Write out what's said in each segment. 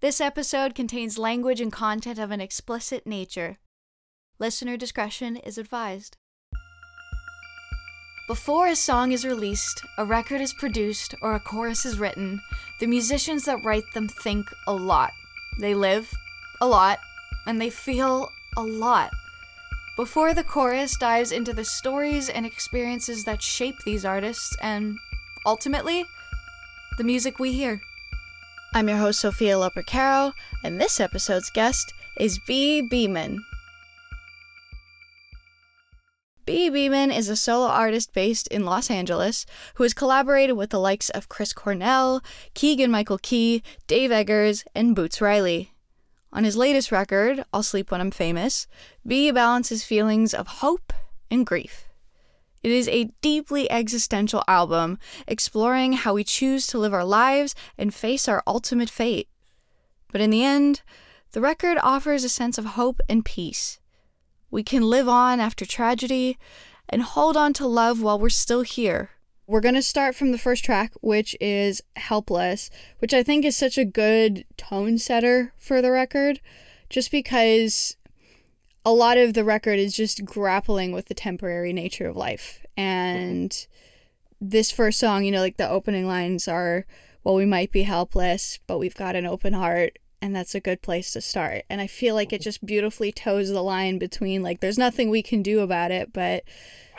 This episode contains language and content of an explicit nature. Listener discretion is advised. Before a song is released, a record is produced, or a chorus is written, the musicians that write them think a lot. They live a lot, and they feel a lot. Before the chorus dives into the stories and experiences that shape these artists, and ultimately, the music we hear. I'm your host, Sophia Lopercaro, and this episode's guest is Bhi Bhiman. Bhi Bhiman is a solo artist based in Los Angeles who has collaborated with the likes of Chris Cornell, Keegan Michael Key, Dave Eggers, and Boots Riley. On his latest record, I'll Sleep When I'm Famous, Bhi balances feelings of hope and grief. It is a deeply existential album exploring how we choose to live our lives and face our ultimate fate. But in the end, the record offers a sense of hope and peace. We can live on after tragedy and hold on to love while we're still here. We're going to start from the first track, which is Helpless, which I think is such a good tone setter for the record, just because a lot of the record is just grappling with the temporary nature of life. And this first song, you know, like the opening lines are, well, we might be helpless, but we've got an open heart. And that's a good place to start. And I feel like it just beautifully toes the line between, like, there's nothing we can do about it, but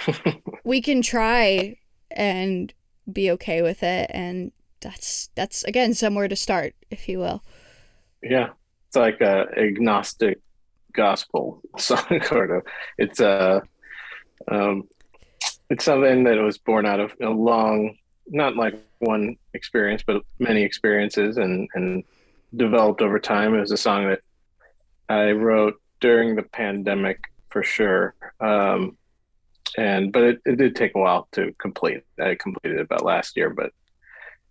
we can try and be okay with it. And that's, that's again, somewhere to start, if you will. Yeah. It's like a agnostic gospel song sort of it's a uh, um, it's something that was born out of a long not like one experience but many experiences and and developed over time. It was a song that i wrote during the pandemic for sure. Um, and but it, it did take a while to complete. I completed it about last year but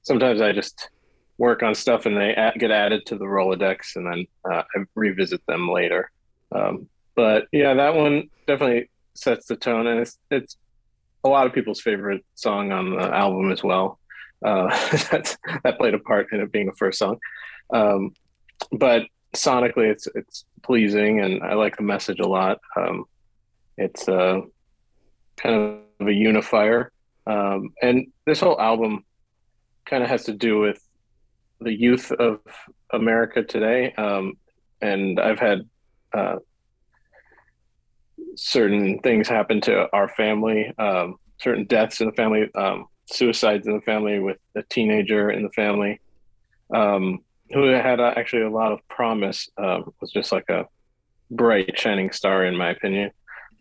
sometimes i just work on stuff and they get added to the rolodex and then uh, i revisit them later um, but yeah, that one definitely sets the tone, and it's it's a lot of people's favorite song on the album as well. Uh, that that played a part in it being the first song. Um, but sonically, it's it's pleasing, and I like the message a lot. Um, it's uh, kind of a unifier, um, and this whole album kind of has to do with the youth of America today. Um, and I've had uh, certain things happen to our family, um, certain deaths in the family, um, suicides in the family with a teenager in the family um, who had uh, actually a lot of promise, uh, was just like a bright, shining star, in my opinion.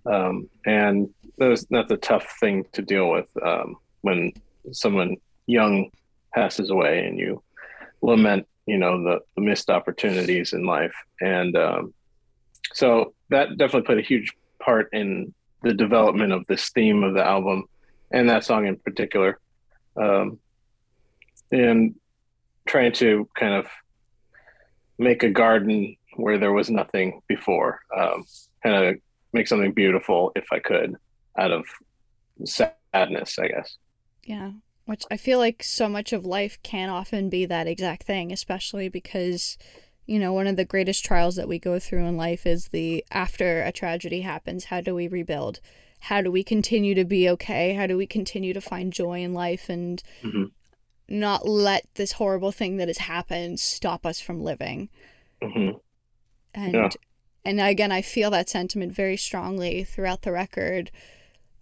Um, and that was, that's a tough thing to deal with um, when someone young passes away and you lament, you know, the, the missed opportunities in life. And um, so that definitely played a huge part in the development of this theme of the album and that song in particular. Um, and trying to kind of make a garden where there was nothing before, um, kind of make something beautiful if I could out of sadness, I guess. Yeah. Which I feel like so much of life can often be that exact thing, especially because you know, one of the greatest trials that we go through in life is the after a tragedy happens, how do we rebuild? How do we continue to be okay? How do we continue to find joy in life and mm-hmm. not let this horrible thing that has happened stop us from living? Mm-hmm. And yeah. and again, I feel that sentiment very strongly throughout the record.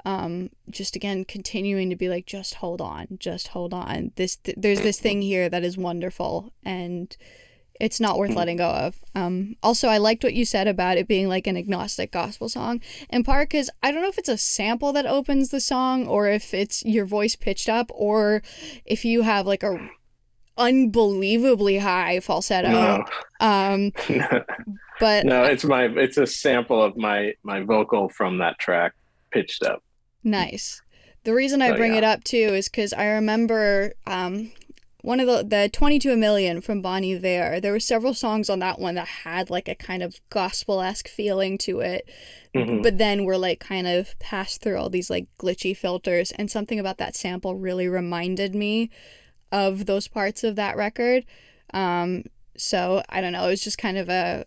Um, just again continuing to be like, just hold on, just hold on. This th- there's this thing here that is wonderful, and it's not worth hmm. letting go of. Um, also, I liked what you said about it being like an agnostic gospel song, in part because I don't know if it's a sample that opens the song or if it's your voice pitched up or if you have like a unbelievably high falsetto. No. Um, but no, it's my it's a sample of my my vocal from that track pitched up. Nice. The reason I So, bring yeah. it up too is because I remember um, one of the the twenty two a million from Bon Iver. There were several songs on that one that had like a kind of gospel esque feeling to it, Mhm. but then were like kind of passed through all these like glitchy filters. And something about that sample really reminded me of those parts of that record. Um, so I don't know. It was just kind of a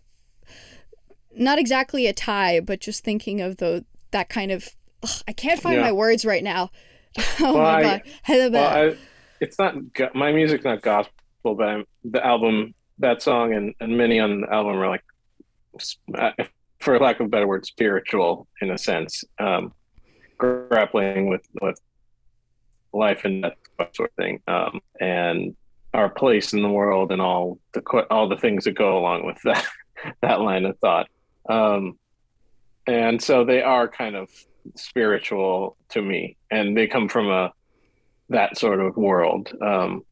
not exactly a tie, but just thinking of the that kind of. ugh, I can't find Yeah. my words right now. Oh Well, my I- god. Well, I, it's not my music's not gospel, but I'm, the album, that song, and, and many on the album are like, uh, for lack of a better word, spiritual in a sense, um, grappling with with life and that sort of thing, um, and our place in the world, and all the all the things that go along with that that line of thought. Um, and so they are kind of spiritual to me, and they come from a that sort of world, um,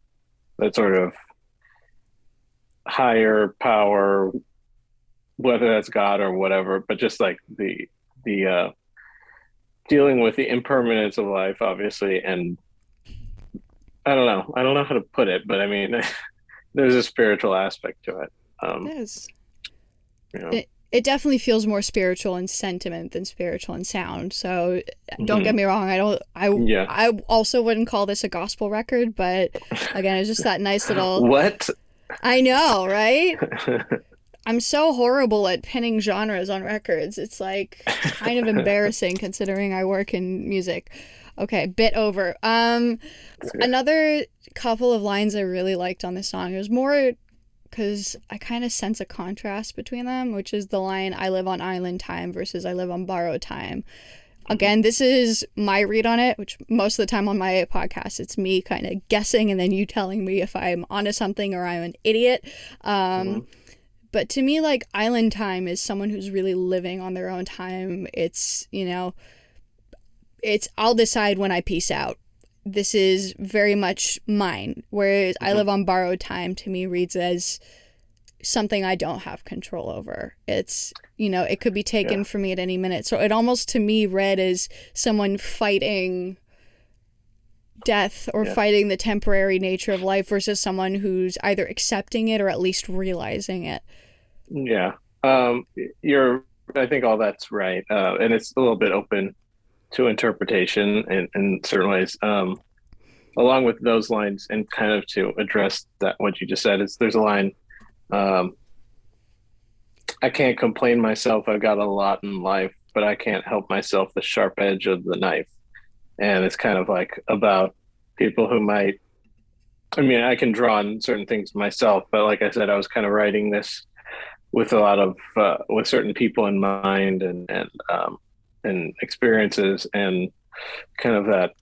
that sort of higher power, whether that's God or whatever, but just like the the uh, dealing with the impermanence of life, obviously, and I don't know, I don't know how to put it, but I mean, there's a spiritual aspect to it. Um, Yes. you know. It- It definitely feels more spiritual in sentiment than spiritual in sound. So don't Mhm. get me wrong. I don't. I Yeah. I also wouldn't call this a gospel record, but again, it's just that nice little. what? I know, right? I'm so horrible at pinning genres on records. It's like kind of embarrassing considering I work in music. Okay, bit over. Um another couple of lines I really liked on this song. It was more cuz I kind of sense a contrast between them, which is the line I live on island time versus I live on borrowed time. Again, this is my read on it, which most of the time on my podcast, it's me kind of guessing and then you telling me if I'm onto something or I'm an idiot. Um, But to me, like island time is someone who's really living on their own time. It's, you know, it's I'll decide when I peace out. This is very much mine. Whereas I live on borrowed time to me reads as something I don't have control over. It's, you know, it could be taken Yeah. from me at any minute. So it almost to me read as someone fighting death or Yeah. fighting the temporary nature of life versus someone who's either accepting it or at least realizing it. Yeah. Um, you're, I think all that's right. Uh, and it's a little bit open to interpretation in, in certain ways. Um, along with those lines and kind of to address that, what you just said is there's a line, um, I can't complain myself. I've got a lot in life, but I can't help myself the sharp edge of the knife. And it's kind of like about people who might, I mean, I can draw on certain things myself, but like I said, I was kind of writing this with a lot of uh, with certain people in mind and and um, and experiences and kind of that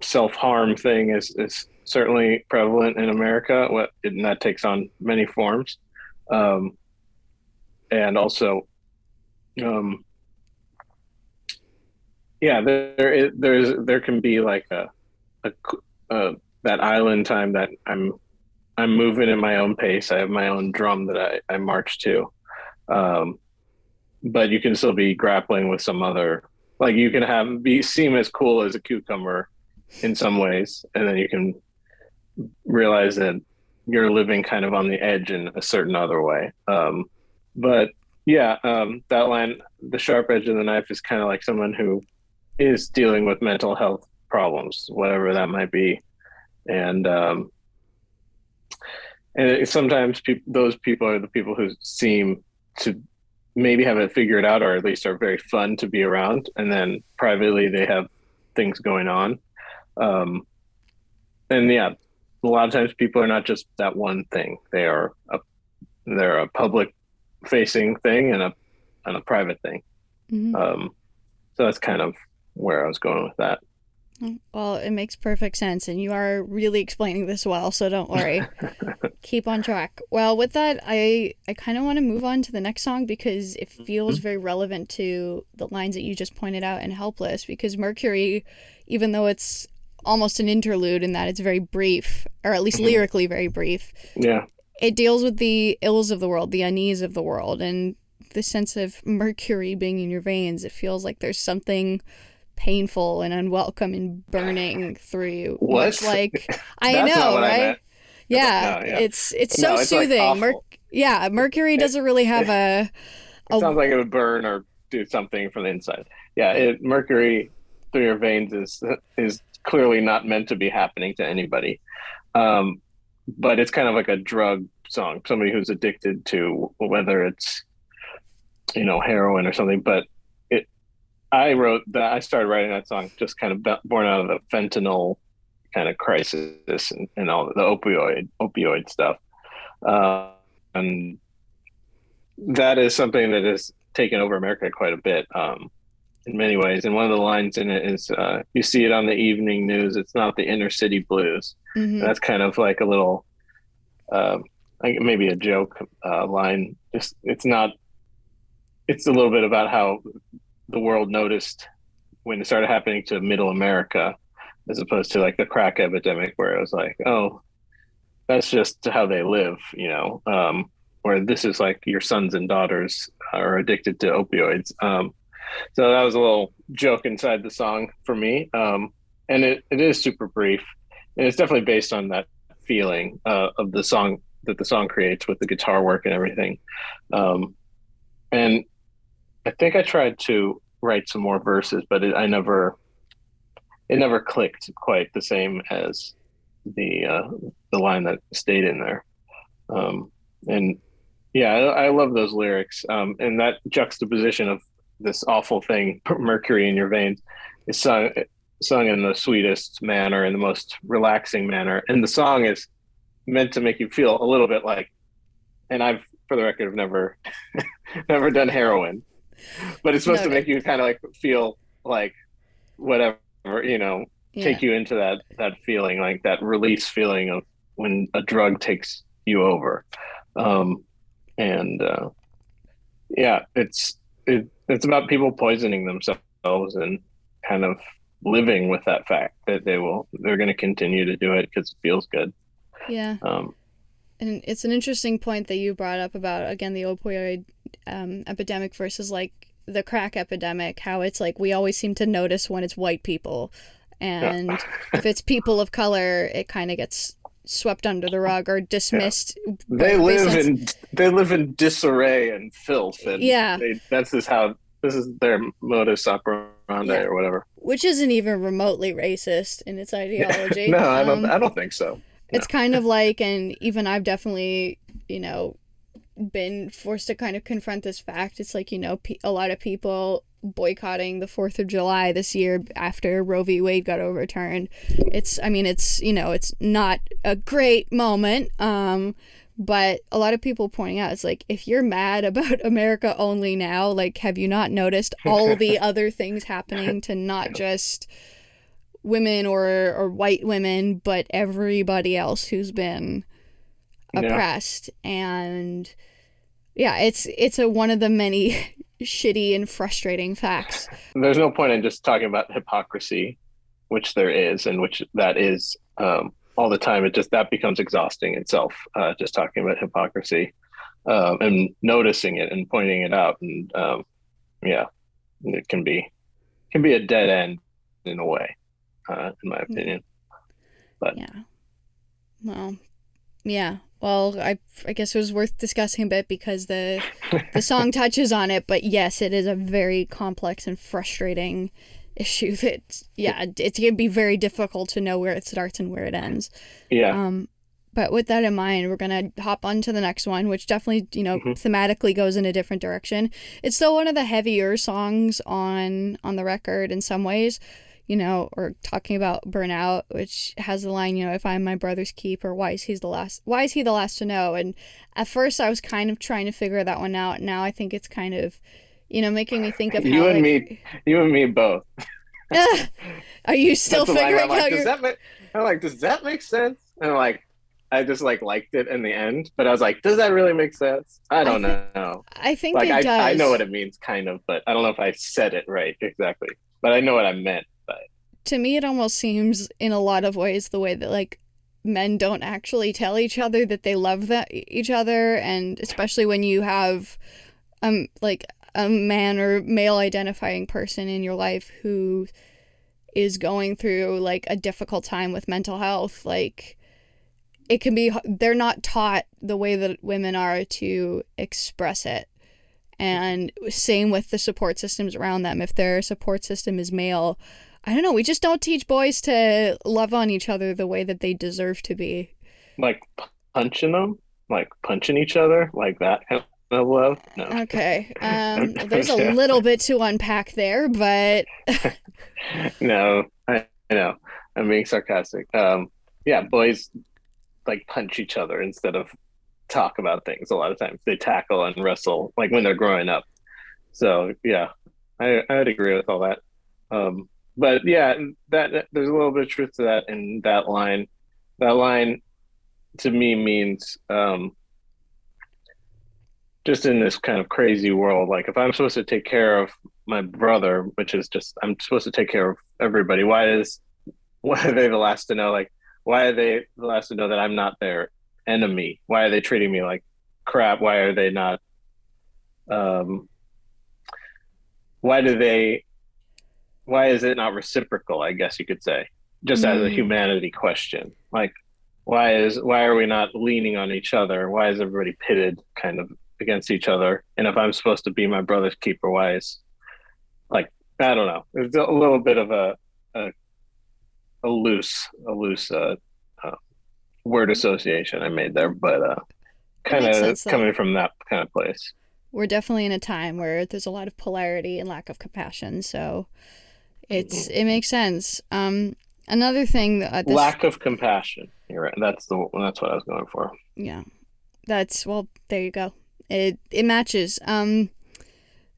self harm thing is is certainly prevalent in America. What and that takes on many forms, um, and also, um, yeah, there there is there can be like a, a, a that island time that I'm I'm moving at my own pace. I have my own drum that I, I march to. Um, but you can still be grappling with some other like you can have be seem as cool as a cucumber in some ways, and then you can realize that you're living kind of on the edge in a certain other way. Um, but yeah, um, that line, the sharp edge of the knife is kind of like someone who is dealing with mental health problems, whatever that might be. And um, and it, sometimes peop those people are the people who seem to maybe have it figured out or at least are very fun to be around. And then privately they have things going on. Um, and yeah a lot of times people are not just that one thing. They are a they're a public facing thing and a and a private thing. Mhm. um, so that's kind of where i was going with that Well, it makes perfect sense, and you are really explaining this well, so don't worry. Keep on track. Well, with that, I I kind of want to move on to the next song because it feels very relevant to the lines that you just pointed out in "Helpless." Because Mercury, even though it's almost an interlude in that it's very brief, or at least Mhm. lyrically very brief. Yeah. It deals with the ills of the world, the unease of the world, and the sense of mercury being in your veins. It feels like there's something painful and unwelcome and burning through you. What? Much like I know, what I right? yeah, No, yeah. it's it's No, so it's, like, soothing. Awful. yeah, mercury doesn't really have a. It sounds like it would burn or do something from the inside. Yeah, it, mercury through your veins is is clearly not meant to be happening to anybody. Um, but it's kind of like a drug song. Somebody who's addicted to whether it's you know heroin or something. But I wrote that. I started writing that song just kind of born out of the fentanyl kind of crisis and, and all the opioid opioid stuff. Uh, and that is something that has taken over America quite a bit um, in many ways. And one of the lines in it is, uh, "You see it on the evening news. It's not the inner city blues." Mhm. That's kind of like a little, um, like maybe a joke uh, line. Just it's not. It's a little bit about how the world noticed when it started happening to Middle America, as opposed to like the crack epidemic, where it was like, oh, that's just how they live, you know. Um, where this is like your sons and daughters are addicted to opioids. Um, so that was a little joke inside the song for me. Um, and it, it is super brief. And it's definitely based on that feeling uh, of the song that the song creates with the guitar work and everything. Um, and I think I tried to write some more verses, but it, I never, it never clicked quite the same as the uh, the line that stayed in there. Um, and yeah, I, I love those lyrics. Um, and that juxtaposition of this awful thing, mercury in your veins, is sung sung in the sweetest manner in the most relaxing manner. And the song is meant to make you feel a little bit like. And I've, for the record, have never never done heroin, but it's supposed to make you kind of like feel like whatever you know Yeah. take you into that that feeling like that release feeling of when a drug takes you over um and uh yeah it's it, it's about people poisoning themselves and kind of living with that fact that they will they're going to continue to do it because it feels good yeah. um And it's an interesting point that you brought up about again the opioid um, epidemic versus like the crack epidemic. How it's like we always seem to notice when it's white people, and if it's people of color, it kind of gets swept under the rug or dismissed. they live in they live in disarray and filth and Yeah. they, that's just how this is their modus operandi Yeah. or whatever which isn't even remotely racist in its ideology. no i don't Um, i don't think so it's kind of like and even i've definitely you know been forced to kind of confront this fact. It's like you know a lot of people boycotting the 4th of july this year after roe v. Wade got overturned. It's i mean it's you know it's not a great moment um but a lot of people pointing out it's like if you're mad about america only now like have you not noticed all the other things happening to not just women or or white women but everybody else who's been Yeah. oppressed. And yeah it's it's a one of the many shitty and frustrating facts. There's no point in just talking about hypocrisy which there is and which that is um, all the time. It just that becomes exhausting itself uh, just talking about hypocrisy um, and noticing it and pointing it out. And um, yeah it can be can be a dead end in a way uh, in my opinion. But yeah. Well yeah. Well i i guess it was worth discussing a bit because the the song touches on it but yes it is a very complex and frustrating issue. That yeah it's gonna be very difficult to know where it starts and where it ends. Yeah. Um, but with that in mind, we're gonna hop on to the next one, which definitely, you know, Mhm. thematically goes in a different direction. It's still one of the heavier songs on on the record in some ways, you know, or talking about burnout, which has the line, you know, if I'm my brother's keeper, why is he the last? Why is he the last to know? And at first, I was kind of trying to figure that one out. Now I think it's kind of, you know, making me think of how. You and like- me- you and me both Are you still That's the line figuring like, out does your? that make, I'm like, does that make sense? And I'm like, I just like liked it in the end, but I was like, does that really make sense? I don't think- know. I think Like, it I, does. I know what it means, kind of, but I don't know if I said it right exactly. But I know what I meant. To me it almost seems in a lot of ways the way that like men don't actually tell each other that they love that each other and especially when you have um like a man or male identifying person in your life who is going through like a difficult time with mental health like it can be they're not taught the way that women are to express it. And same with the support systems around them. If their support system is male i don't know we just don't teach boys to love on each other the way that they deserve to be. Like punching them? Like punching each other? Like that kind of love? No. Okay um there's a little bit to unpack there but no I, I know. I'm being sarcastic. Um yeah boys like punch each other instead of talk about things a lot of times. They tackle and wrestle like when they're growing up. So yeah i i would agree with all that. Um but yeah that, there's a little bit of truth to that in that line that line to me means um just in this kind of crazy world like if i'm supposed to take care of my brother which is just i'm supposed to take care of everybody why is why are they the last to know like why are they the last to know that I'm not their enemy? Why are they treating me like crap? Why are they not? Um, why do they? Why is it not reciprocal? I guess you could say, just mm. as a humanity question. Like, why is why are we not leaning on each other? Why is everybody pitted kind of against each other? And if I'm supposed to be my brother's keeper, why is like I don't know. It's a little bit of a, a a loose a loose uh, uh, word association I made there, but uh, kind of coming from that kind of place. We're definitely in a time where there's a lot of polarity and lack of compassion, so it's mm-hmm. it makes sense. Um, another thing that uh, this... lack of compassion. You're right. That's the that's what I was going for. Yeah, that's well. There you go. It it matches. Um,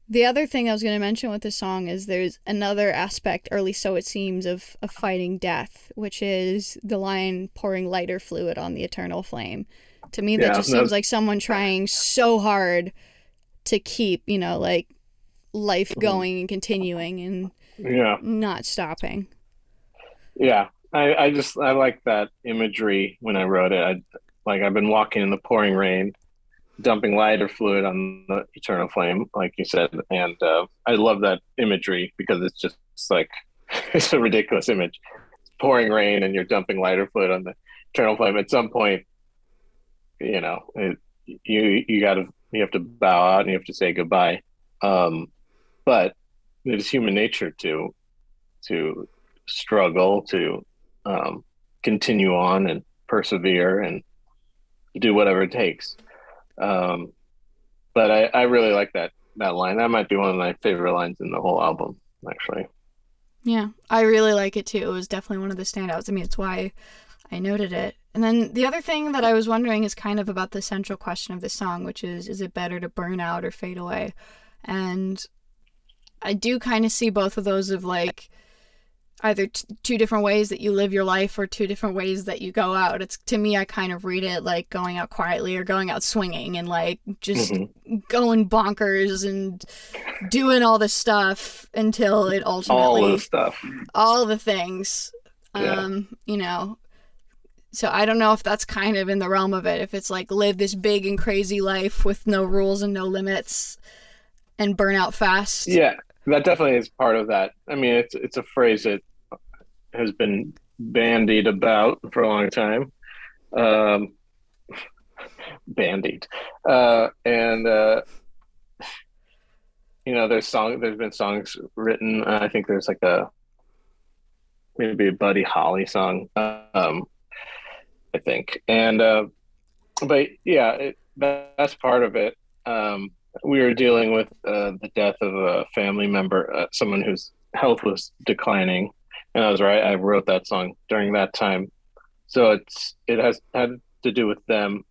the other thing I was going to mention with this song is there's another aspect, or at least so it seems, of, of fighting death, which is the line pouring lighter fluid on the eternal flame. To me, that yeah, just seems like someone trying so hard to keep, you know, like life mm-hmm. going and continuing and yeah, not stopping. Yeah, I, I just I like that imagery when I wrote it. I, like I've been walking in the pouring rain dumping lighter fluid on the eternal flame, like you said. And uh, I love that imagery because it's just it's like it's a ridiculous image. It's pouring rain and you're dumping lighter fluid on the eternal flame. At some point, you know, it, you you got to you have to bow out and you have to say goodbye. Um, but it is human nature to to struggle to um, continue on and persevere and do whatever it takes. Um, but I, I really like that that line. That might be one of my favorite lines in the whole album, actually. Yeah, I really like it too. It was definitely one of the standouts. I mean, it's why I noted it. And then the other thing that I was wondering is kind of about the central question of the song, which is is it better to burn out or fade away? And I do kind of see both of those of like either t- two different ways that you live your life or two different ways that you go out. It's to me, I kind of read it like going out quietly or going out swinging and like just mm-hmm. going bonkers and doing all this stuff until it ultimately all the stuff, all the things. Yeah. Um, you know. So I don't know if that's kind of in the realm of it. If it's like live this big and crazy life with no rules and no limits and burn out fast. Yeah that definitely is part of that. I mean, it's it's a phrase that has been bandied about for a long time. Um, bandied, uh, and uh, you know, there's song. There's been songs written. Uh, I think there's like a maybe a Buddy Holly song. Um, I think, and uh, but yeah, it, that's part of it. Um, we were dealing with uh, the death of a family member, uh, someone whose health was declining, and I was right. I wrote that song during that time, so it's it has had to do with them.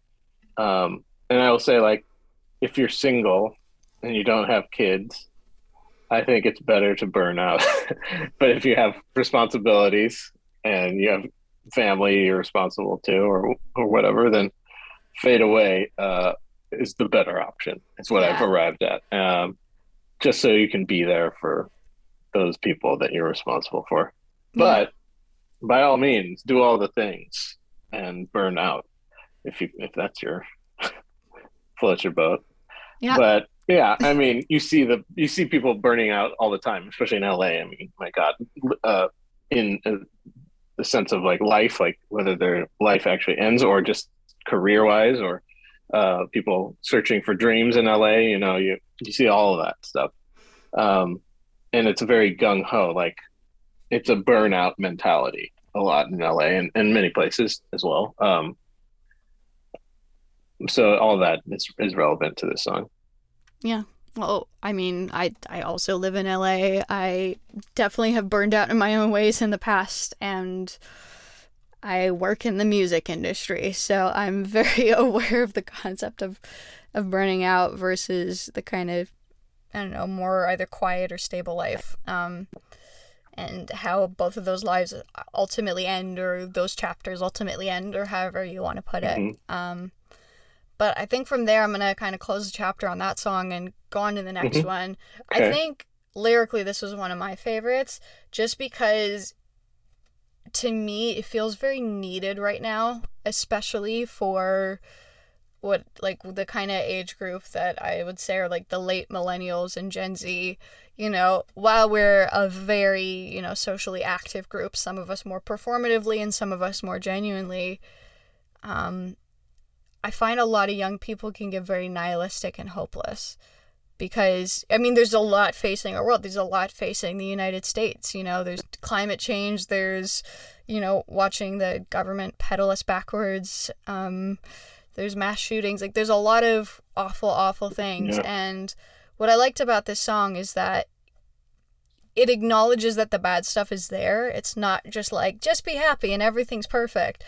Um, and I will say, like, if you're single and you don't have kids, I think it's better to burn out. but if you have responsibilities and you have family you're responsible to, or or whatever, then fade away. Uh, is the better option. It's what yeah. I've arrived at. Um, just so you can be there for those people that you're responsible for. But by all means, do all the things and burn out if you if that's your floats your boat. Yeah. But yeah, I mean, you see the you see people burning out all the time, especially in LA. I mean, my God, uh, in uh, the sense of like life, like whether their life actually ends or just career wise, or uh, people searching for dreams in LA. You know, you you see all of that stuff, um, and it's a very gung ho. Like it's a burnout mentality a lot in LA and, and many places as well. Um, so all that is, is relevant to this song. Yeah. Well, I mean, I I also live in LA. I definitely have burned out in my own ways in the past and I work in the music industry, so I'm very aware of the concept of of burning out versus the kind of I don't know, more either quiet or stable life. Um and how both of those lives ultimately end or those chapters ultimately end or however you want to put it. Mhm. Um but I think from there, I'm gonna kind of close the chapter on that song and go on to the next Mhm. one. I think lyrically, this was one of my favorites, just because to me it feels very needed right now, especially for what like the kind of age group that I would say are like the late millennials and Gen Z. You know, while we're a very you know socially active group, some of us more performatively and some of us more genuinely. Um, I find a lot of young people can get very nihilistic and hopeless because I mean there's a lot facing our world. There's a lot facing the United States, you know, there's climate change, there's you know, watching the government pedal us backwards. Um there's mass shootings. Like there's a lot of awful awful things Yeah. and what I liked about this song is that it acknowledges that the bad stuff is there. It's not just like just be happy and everything's perfect.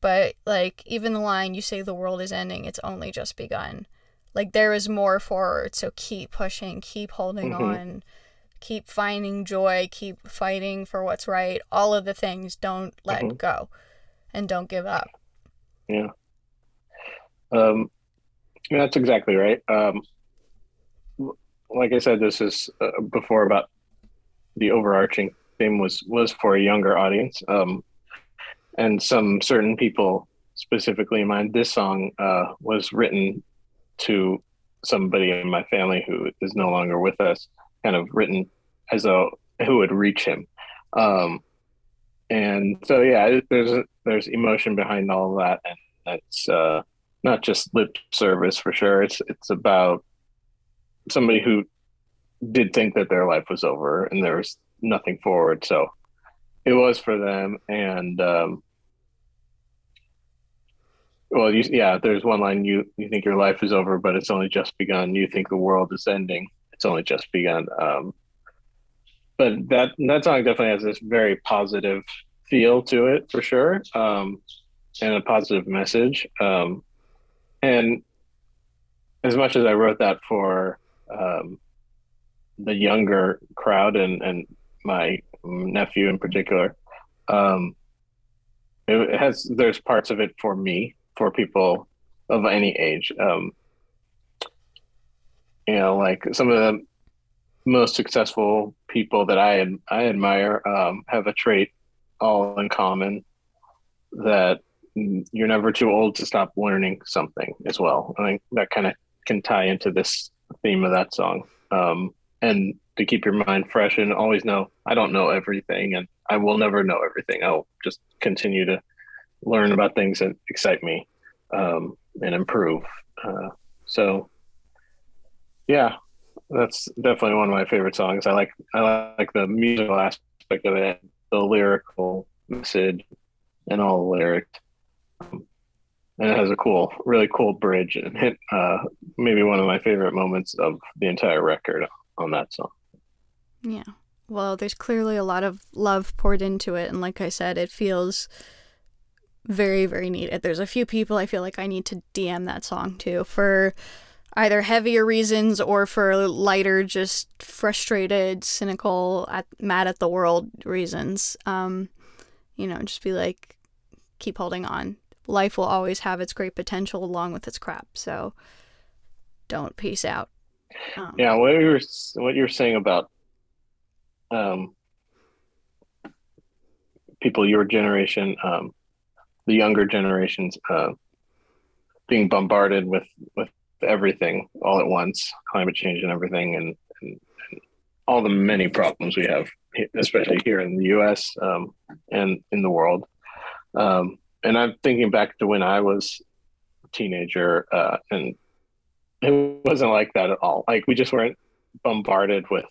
But like even the line you say the world is ending, it's only just begun. Like there is more forward, so keep pushing, keep holding Mhm. on, keep finding joy, keep fighting for what's right. All of the things don't let Mhm. go and don't give up. Yeah. Um, that's exactly right. Um, like I said, this is uh, before about the overarching theme was was for a younger audience, um, and some certain people specifically in mind. This song uh, was written to somebody in my family who is no longer with us, kind of written as a who would reach him. Um, and so yeah, there's there's emotion behind all of that, and that's uh, not just lip service for sure. It's it's about somebody who did think that their life was over and there was nothing forward. So it was for them. And um, well, you, yeah, there's one line you you think your life is over, but it's only just begun. You think the world is ending. It's only just begun. Um, but that that song definitely has this very positive feel to it for sure, um, and a positive message. Um, and as much as I wrote that for um, the younger crowd and, and my nephew in particular, um, it, has there's parts of it for me for people of any age. Um, you know, like some of the most successful people that I I admire um, have a trait all in common that you're never too old to stop learning something as well. I think that kind of can tie into this theme of that song. Um, and to keep your mind fresh and always know I don't know everything and I will never know everything. I'll just continue to learn about things that excite me um, and improve. Uh, so, yeah, that's definitely one of my favorite songs. I like I like the musical aspect of it, the lyrical message, and all the lyrics. And it has a cool, really cool bridge, and hit uh, maybe one of my favorite moments of the entire record on that song. Yeah. Well, there's clearly a lot of love poured into it. And like I said, it feels very, very needed. There's a few people I feel like I need to DM that song to for either heavier reasons or for lighter, just frustrated, cynical, at, mad at the world reasons. Um, you know, just be like, keep holding on. Life will always have its great potential along with its crap. So don't peace out. Um, Yeah, what you were what you were saying about um people your generation, um, the younger generations, uh, being bombarded with with everything all at once, climate change and everything, and, and, and all the many problems we have, especially here in the U.S. Um, and in the world. Um, and I'm thinking back to when I was a teenager, uh, and it wasn't like that at all. Like we just weren't bombarded with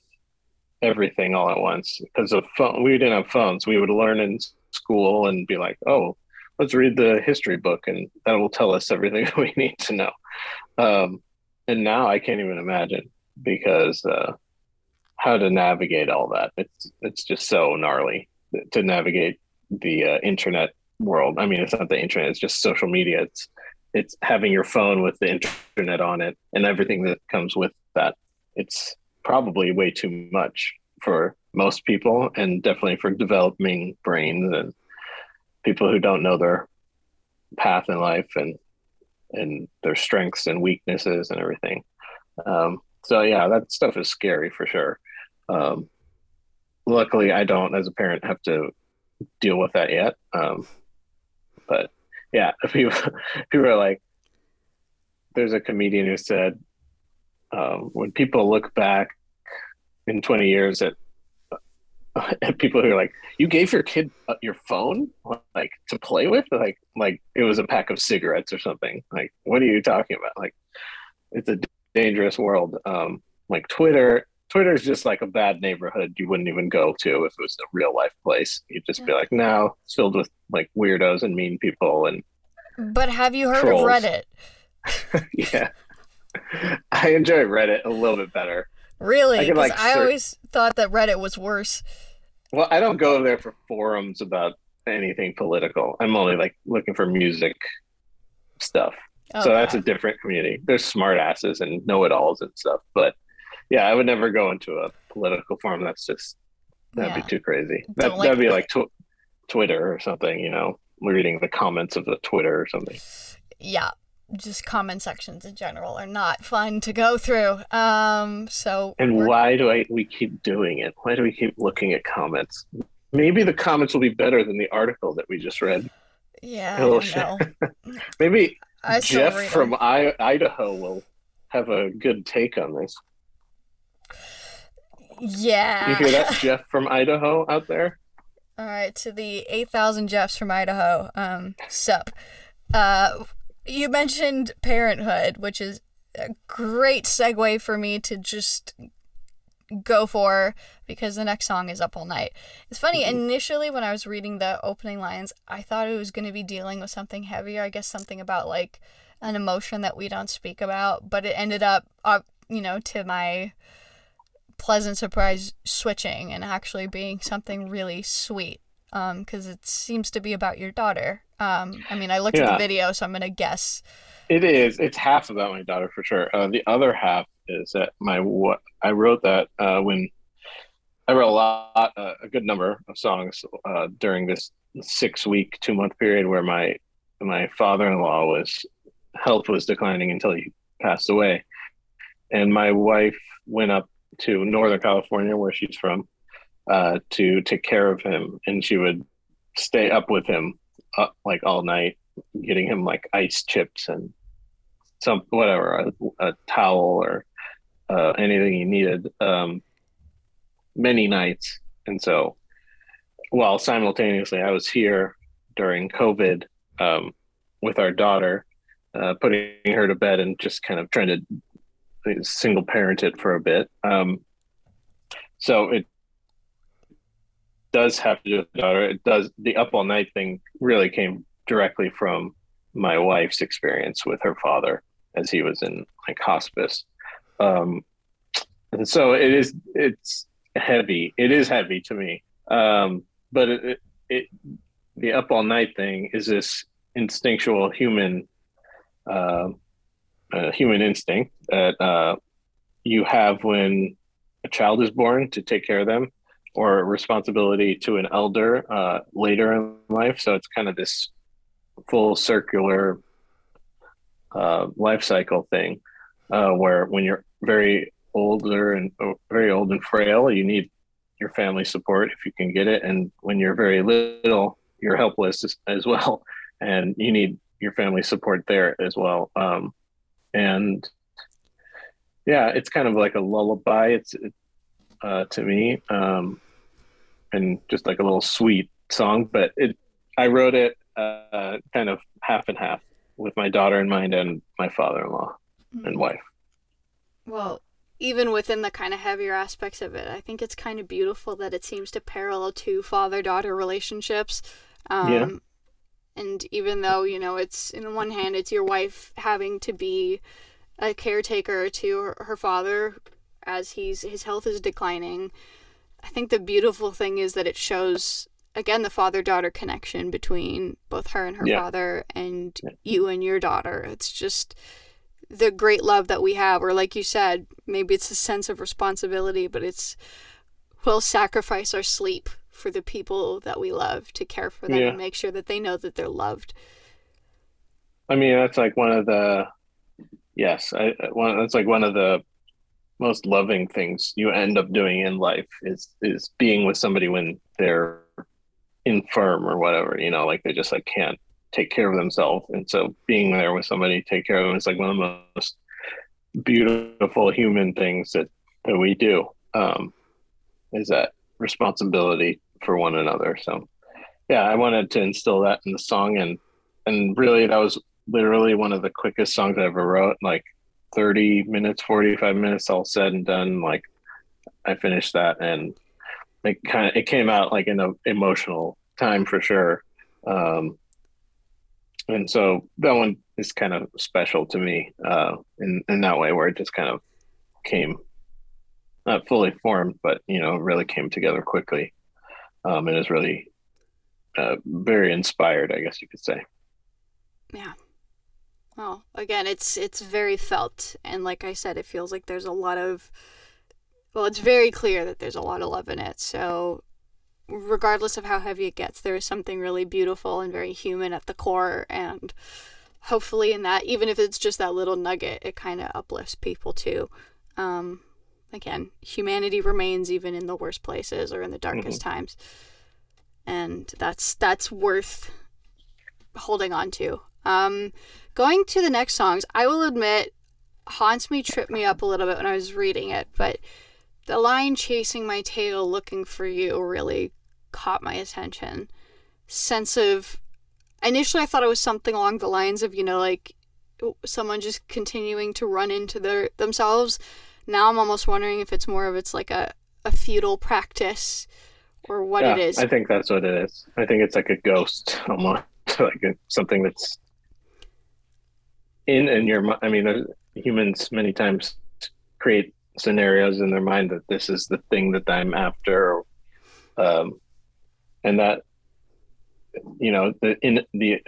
everything all at once because of phone. We didn't have phones. We would learn in school and be like, "Oh, let's read the history book," and that will tell us everything we need to know. Um, and now I can't even imagine because uh, how to navigate all that. It's it's just so gnarly to navigate the uh, internet world. I mean, it's not the internet; it's just social media. It's it's having your phone with the internet on it and everything that comes with that. It's probably way too much for most people, and definitely for developing brains and people who don't know their path in life and and their strengths and weaknesses and everything. Um, so yeah, that stuff is scary for sure. Um, luckily, I don't, as a parent, have to deal with that yet. Um, but yeah, people people are like, there's a comedian who said, um, when people look back in 20 years at people who are like, "You gave your kid uh, your phone like to play with, like like it was a pack of cigarettes or something." Like, what are you talking about? Like, it's a dangerous world. Um, like Twitter, Twitter is just like a bad neighborhood you wouldn't even go to if it was a real life place. You'd just be like, "No, it's filled with like weirdos and mean people." And but have you heard trolls. of Reddit? yeah, I enjoy Reddit a little bit better. Really? I, like, I always thought that Reddit was worse. Well, I don't go there for forums about anything political. I'm only like looking for music stuff. so that's a different community. There's smartasses and know-it-alls and stuff, but yeah, I would never go into a political forum. That's just that'd yeah. be too crazy. That, like that'd be like tw- Twitter or something. You know, reading the comments of the Twitter or something. Yeah, just comment sections in general are not fun to go through. Um, so and why do I we keep doing it? Why do we keep looking at comments? Maybe the comments will be better than the article that we just read. Yeah, maybe Jeff from I- Idaho will have a good take on this. Yeah. You hear that, Jeff from Idaho out there? All right, to the 8,000 Jeffs from Idaho. Um, sup. Uh, you mentioned parenthood, which is a great segue for me to just go for because the next song is Up All Night. It's funny, mm-hmm. initially when I was reading the opening lines, I thought it was going to be dealing with something heavier. I guess something about like an emotion that we don't speak about, but it ended up, uh, you know, to my pleasant surprise, switching and actually being something really sweet because um, it seems to be about your daughter. Um, I mean, I looked yeah. at the video, so I'm gonna guess. It is. It's half about my daughter for sure. Uh, the other half is that my what I wrote that uh, when I wrote a lot, uh, a good number of songs uh, during this six week, two month period where my my father in law was health was declining until he passed away, and my wife went up to Northern California where she's from uh, to take care of him, and she would stay up with him uh, like all night, getting him like ice chips and some whatever, a, a towel or uh, anything he needed. Um, many nights, and so while simultaneously I was here during COVID um, with our daughter, uh, putting her to bed and just kind of trying to single parent it for a bit. Um, so it does have to do with daughter. It does the up all night thing really came directly from my wife's experience with her father as he was in like hospice. Um, and so it is it's heavy. It is heavy to me. Um, but it, it, it the up all night thing is this instinctual human uh, uh, human instinct that uh, you have when a child is born to take care of them or responsibility to an elder uh, later in life. So it's kind of this full circular uh, life cycle thing uh, where when you're very older and uh, very old and frail, you need your family support if you can get it, and when you're very little, you're helpless as, as well, and you need your family support there as well. Um, and yeah, it's kind of like a lullaby. It's uh, to me, um, and just like a little sweet song. But it, I wrote it uh, kind of half and half with my daughter in mind and my father-in-law mm-hmm. and wife. Well, even within the kind of heavier aspects of it, I think it's kind of beautiful that it seems to parallel two father-daughter relationships. Um, yeah. And even though you know it's in one hand, it's your wife having to be a caretaker to her, her father as he's his health is declining. I think the beautiful thing is that it shows again the father daughter connection between both her and her yeah. father and yeah. you and your daughter. It's just the great love that we have, or like you said, maybe it's a sense of responsibility, but it's we'll sacrifice our sleep for the people that we love to care for them yeah. and make sure that they know that they're loved. I mean, that's like one of the yes, I one that's like one of the most loving things you end up doing in life is is being with somebody when they're infirm or whatever, you know, like they just like can't take care of themselves. And so being there with somebody take care of them is like one of the most beautiful human things that that we do. Um, is that responsibility for one another. So yeah, I wanted to instill that in the song and and really that was literally one of the quickest songs I ever wrote. Like 30 minutes, 45 minutes, all said and done. Like I finished that and it kind of, it came out like in an emotional time for sure. Um, and so that one is kind of special to me uh, in, in that way where it just kind of came not fully formed, but you know, really came together quickly. Um, and is really uh, very inspired, I guess you could say. Yeah. Well, again, it's it's very felt, and like I said, it feels like there's a lot of. Well, it's very clear that there's a lot of love in it. So, regardless of how heavy it gets, there is something really beautiful and very human at the core, and hopefully, in that, even if it's just that little nugget, it kind of uplifts people too. Um, again, humanity remains even in the worst places or in the darkest mm-hmm. times, and that's that's worth holding on to. Um, Going to the next songs, I will admit, haunts me, tripped me up a little bit when I was reading it, but the line chasing my tail looking for you really caught my attention. Sense of initially I thought it was something along the lines of, you know, like someone just continuing to run into their themselves. Now I'm almost wondering if it's more of it's like a, a futile practice or what yeah, it is. I think that's what it is. I think it's like a ghost almost like a, something that's in in your i mean humans many times create scenarios in their mind that this is the thing that i'm after um, and that you know the in the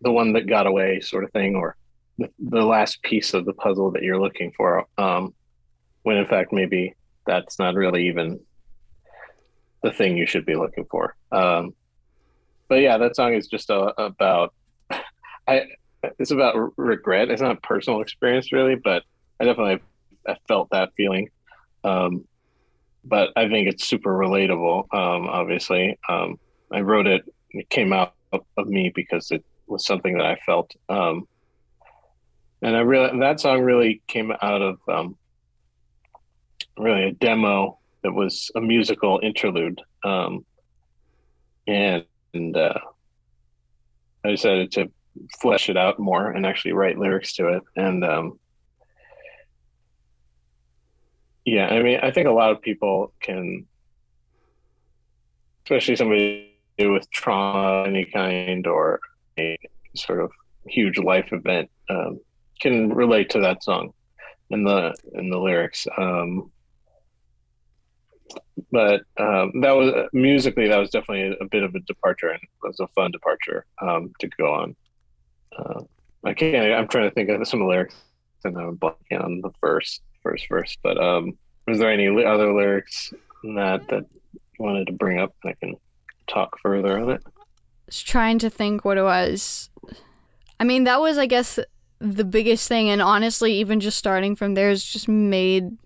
the one that got away sort of thing or the, the last piece of the puzzle that you're looking for um, when in fact maybe that's not really even the thing you should be looking for. Um, but yeah that song is just a, about i it's about regret. It's not a personal experience really, but I definitely I felt that feeling. Um, but I think it's super relatable. Um, obviously, um, I wrote it. It came out of me because it was something that I felt. Um, and I really that song really came out of um, really a demo that was a musical interlude, um, and, and uh, I decided to flesh it out more and actually write lyrics to it. And um, yeah, I mean, I think a lot of people can, especially somebody with trauma any kind or a sort of huge life event, um, can relate to that song and the and the lyrics. Um, but um, that was musically that was definitely a, a, bit of a departure and it was a fun departure um, to go on. Uh, I can't. I'm trying to think of some lyrics, and I'm blanking on the first first verse. But um, was there any other lyrics that that you wanted to bring up? And I can talk further on it. Just trying to think what it was. I mean, that was, I guess, the biggest thing. And honestly, even just starting from there has just made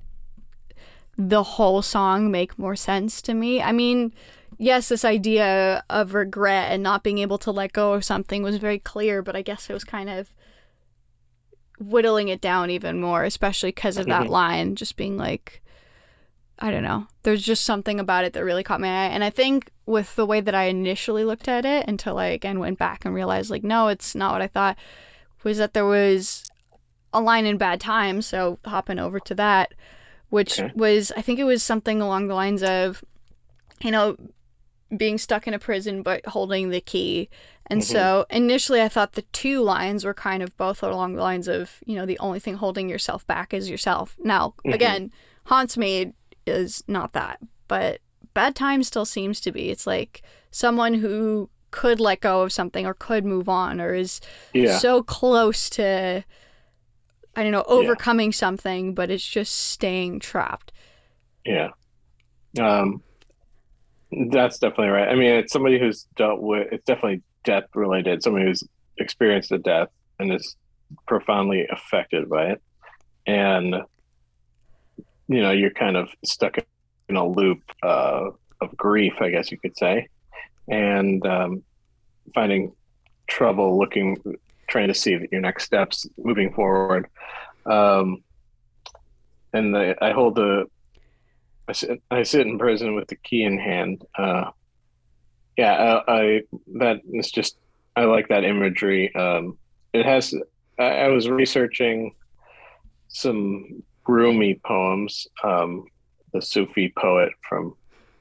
the whole song make more sense to me. I mean, yes, this idea of regret and not being able to let go of something was very clear, but I guess it was kind of whittling it down even more, especially because of that Mhm. line just being like, I don't know. There's just something about it that really caught my eye. And I think with the way that I initially looked at it until I again went back and realized, like, no, it's not what I thought, was that there was a line in Bad Times. So hopping over to that, which Okay. was, I think it was something along the lines of, you know, being stuck in a prison but holding the key. And Mhm. so initially I thought the two lines were kind of both along the lines of, you know, the only thing holding yourself back is yourself. Now, Mhm. again, is not that, but Bad Times still seems to be. It's like someone who could let go of something or could move on or is Yeah. so close to I don't know, overcoming something, but it's just staying trapped. Yeah. Um, that's definitely right. I mean, it's somebody who's dealt with, it's definitely death related, somebody who's experienced a death and is profoundly affected by it. And, you know, you're kind of stuck in a loop uh, of grief, I guess you could say, and um, finding trouble looking, trying to see your next steps moving forward. Um, and the, I hold the I sit, I sit in prison with the key in hand. Uh, yeah, I, I that is just I like that imagery. Um, it has. I, I was researching some Rumi poems. Um, the Sufi poet from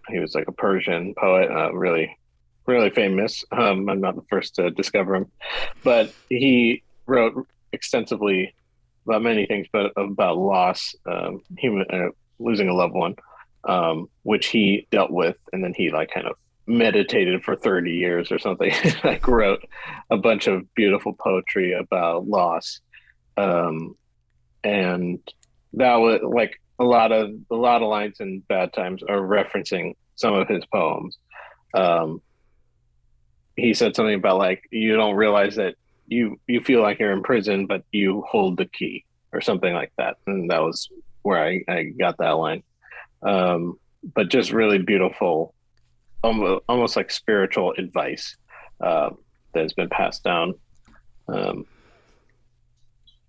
he was like a Persian poet, uh, really, really famous. Um, I'm not the first to discover him, but he wrote extensively about many things, but about loss, um, human uh, losing a loved one um, which he dealt with, and then he like kind of meditated for 30 years or something. like wrote a bunch of beautiful poetry about loss, um, and that was like a lot of a lot of lines in Bad Times are referencing some of his poems. Um, he said something about like you don't realize that you you feel like you're in prison, but you hold the key or something like that, and that was where I, I got that line um, but just really beautiful, almost, almost like spiritual advice uh, that has been passed down. Um,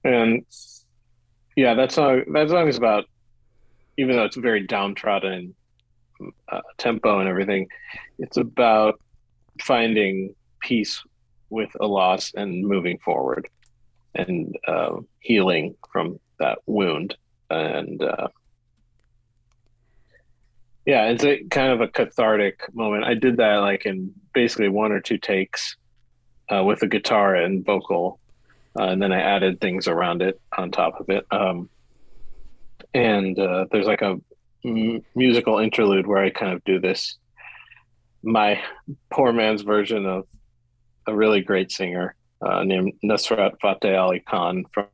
and yeah, that song that song is about, even though it's very downtrodden uh, tempo and everything, it's about finding peace with a loss and moving forward and uh, healing from that wound and uh, yeah, it's a kind of a cathartic moment. I did that like in basically one or two takes uh, with the guitar and vocal, uh, and then I added things around it on top of it. Um, and uh, there's like a m- musical interlude where I kind of do this, my poor man's version of a really great singer uh, named Nusrat Fateh Ali Khan from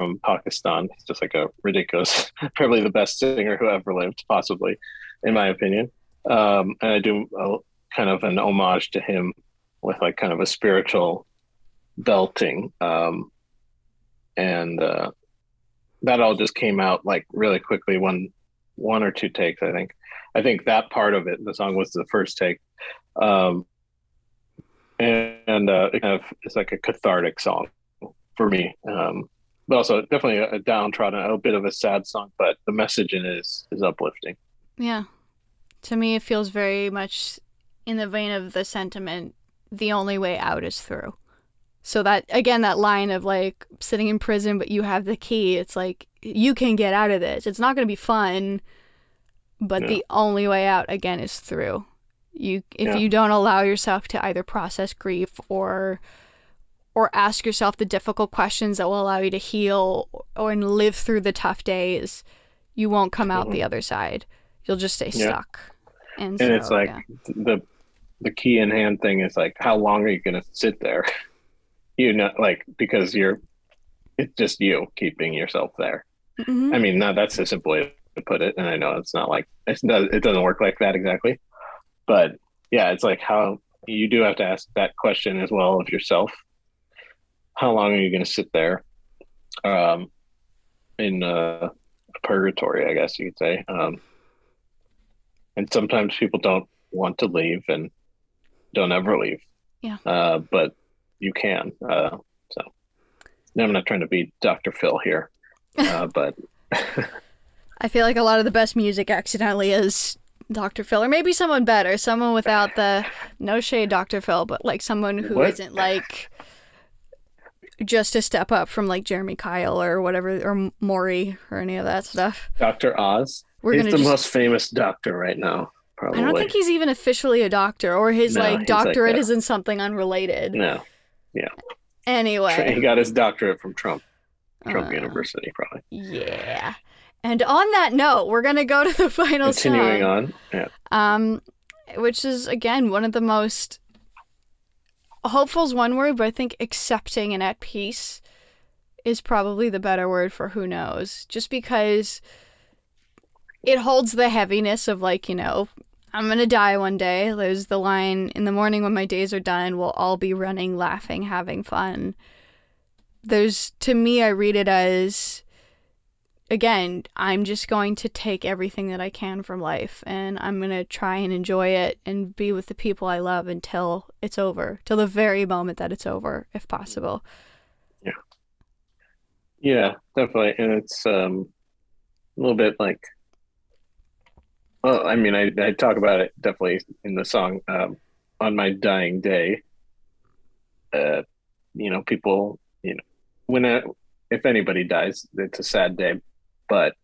from Pakistan. He's just like a ridiculous, probably the best singer who ever lived, possibly, in my opinion. Um, and I do a, kind of an homage to him with like kind of a spiritual belting. Um, and uh, that all just came out like really quickly, one one or two takes, I think. I think that part of it, the song was the first take. Um, and, and uh, it kind of it's like a cathartic song for me. Um, but also definitely a, a downtrodden, a bit of a sad song, but the message in it is, is uplifting. Yeah. To me, it feels very much in the vein of the sentiment the only way out is through. So, that again, that line of like sitting in prison, but you have the key, it's like you can get out of this. It's not going to be fun, but Yeah. the only way out again is through. You, if Yeah. you don't allow yourself to either process grief or or ask yourself the difficult questions that will allow you to heal or and live through the tough days, you won't come out the other side. You'll just stay Yeah. stuck. And, And so, it's like yeah. the the key in hand thing is like how long are you going to sit there? you know, like because you're it's just you keeping yourself there. Mhm. I mean, no, that's a simple way to put it, and I know it's not like it's not, it doesn't work like that exactly, but yeah, it's like how you do have to ask that question as well of yourself. How long are you going to sit there, um, in uh, purgatory? I guess you could say, um, and sometimes people don't want to leave and don't ever leave. Yeah. Uh, but you can. Uh, so I'm not trying to be Dr. Phil here, uh, but I feel like a lot of the best music accidentally is Dr. Phil, or maybe someone better, someone without the no shade Dr. Phil, but like someone who not like just a step up from like Jeremy Kyle or whatever, or Maury or any of that stuff. Dr. Oz. We're he's the just- most famous doctor right now, probably. I don't think he's even officially a doctor, or his No, like he's like doctorate is in something unrelated. no. Yeah. Anyway, He got his doctorate from Trump, Trump Uh, University, probably. yeah. And on that note, we're gonna go to the final Continuing song. on. Yeah. um, which is again one of the most hopeful is one word, but I think accepting and at peace is probably the better word for who knows. Just because it holds the heaviness of like you know I'm gonna die one day. There's the line in the morning when my days are done, we'll all be running, laughing, having fun. There's to me, I read it as again, I'm just going to take everything that I can from life and I'm to try and enjoy it and be with the people I love until it's over, till the very moment that it's over, if possible. Yeah, Yeah, definitely. And it's um a little bit like well, I mean I, I talk about it definitely in the song um on my dying day. Uh you know, people, you know, when I, if anybody dies, it's a sad day, but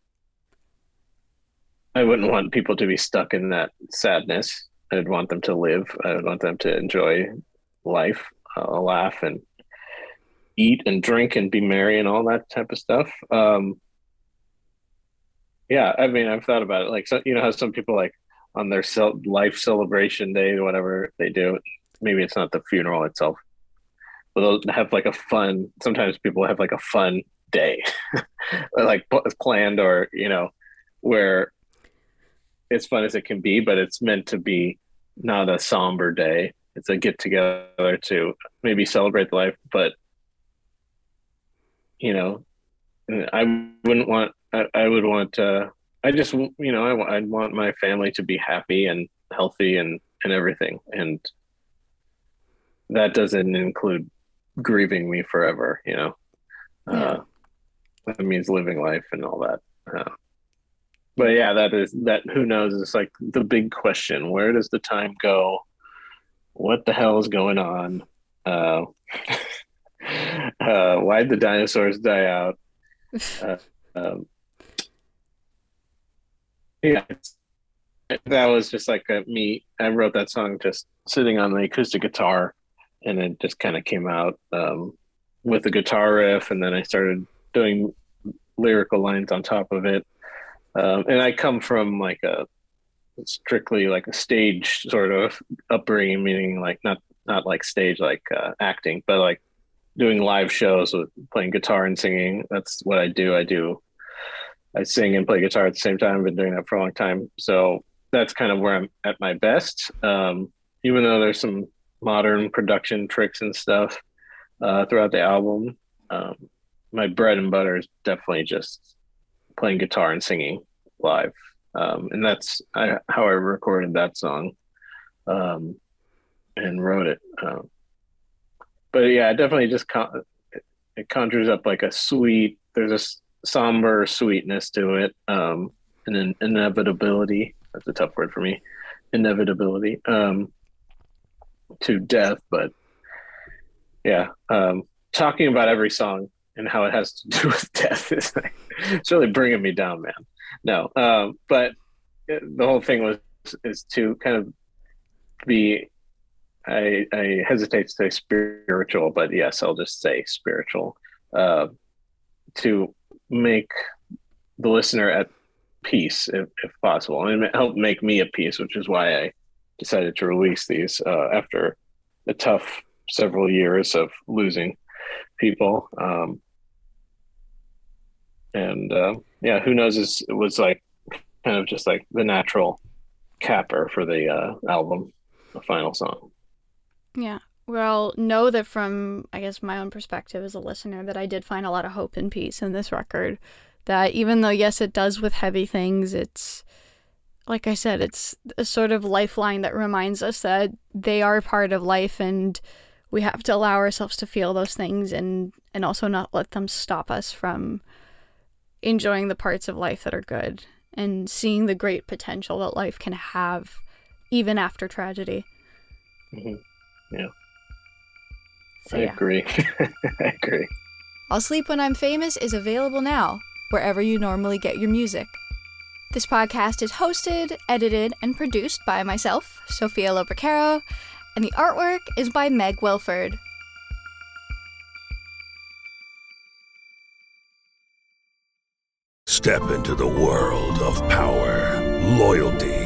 I wouldn't want people to be stuck in that sadness. I'd want them to live. I would want them to enjoy life, uh, laugh and eat and drink and be merry and all that type of stuff. Um, yeah, I mean, I've thought about it. Like, so, you know, how some people like on their life celebration day whatever they do, maybe it's not the funeral itself, but they'll have like a fun. Sometimes people have like a fun day, like planned or you know, where it's fun as it can be, but it's meant to be not a somber day. It's a get together to maybe celebrate the life, but you know, I wouldn't want. I, I would want. Uh, I just, you know, I, I'd want my family to be happy and healthy and and everything, and that doesn't include grieving me forever. You know, Yeah. uh, that means living life and all that. Uh, but yeah, that is that. Who knows? It's like the big question: Where does the time go? What the hell is going on? Uh, uh, why'd the dinosaurs die out? Uh, um, yeah, that was just like a, me. I wrote that song just sitting on the acoustic guitar, and it just kind of came out um, with the guitar riff, and then I started doing lyrical lines on top of it. Um, and I come from like a strictly like a stage sort of upbringing, meaning like not not like stage like uh, acting, but like doing live shows with playing guitar and singing. That's what I do. I do. I sing and play guitar at the same time. I've been doing that for a long time, so that's kind of where I'm at my best. Um, even though there's some modern production tricks and stuff uh, throughout the album, um, my bread and butter is definitely just playing guitar and singing live. Um, and that's I, how I recorded that song um, and wrote it. Um, but yeah, it definitely just con- it conjures up like a sweet. There's a s- somber sweetness to it, um, and an inevitability. That's a tough word for me. Inevitability um, to death, but yeah, um, talking about every song and how it has to do with death is like, it's really bringing me down, man. No, um, but it- the whole thing was is to kind of be. I I hesitate to say spiritual, but yes, I'll just say spiritual. Uh, to make the listener at peace, if, if possible, and help make me at peace, which is why I decided to release these uh, after a tough several years of losing people. Um, and uh, yeah, who knows? Is it was like kind of just like the natural capper for the uh, album, the final song. Yeah. Well, know that from, I guess, my own perspective as a listener, that I did find a lot of hope and peace in this record. That even though, yes, it does with heavy things, it's like I said, it's a sort of lifeline that reminds us that they are part of life and we have to allow ourselves to feel those things and and also not let them stop us from enjoying the parts of life that are good and seeing the great potential that life can have even after tragedy. Mhm. Yeah. So, I yeah. agree. I agree. I'll Sleep When I'm Famous is available now, wherever you normally get your music. This podcast is hosted, edited, and produced by myself, Sophia Lopercaro, and the artwork is by Meg Wilford. Step into the world of power, loyalty,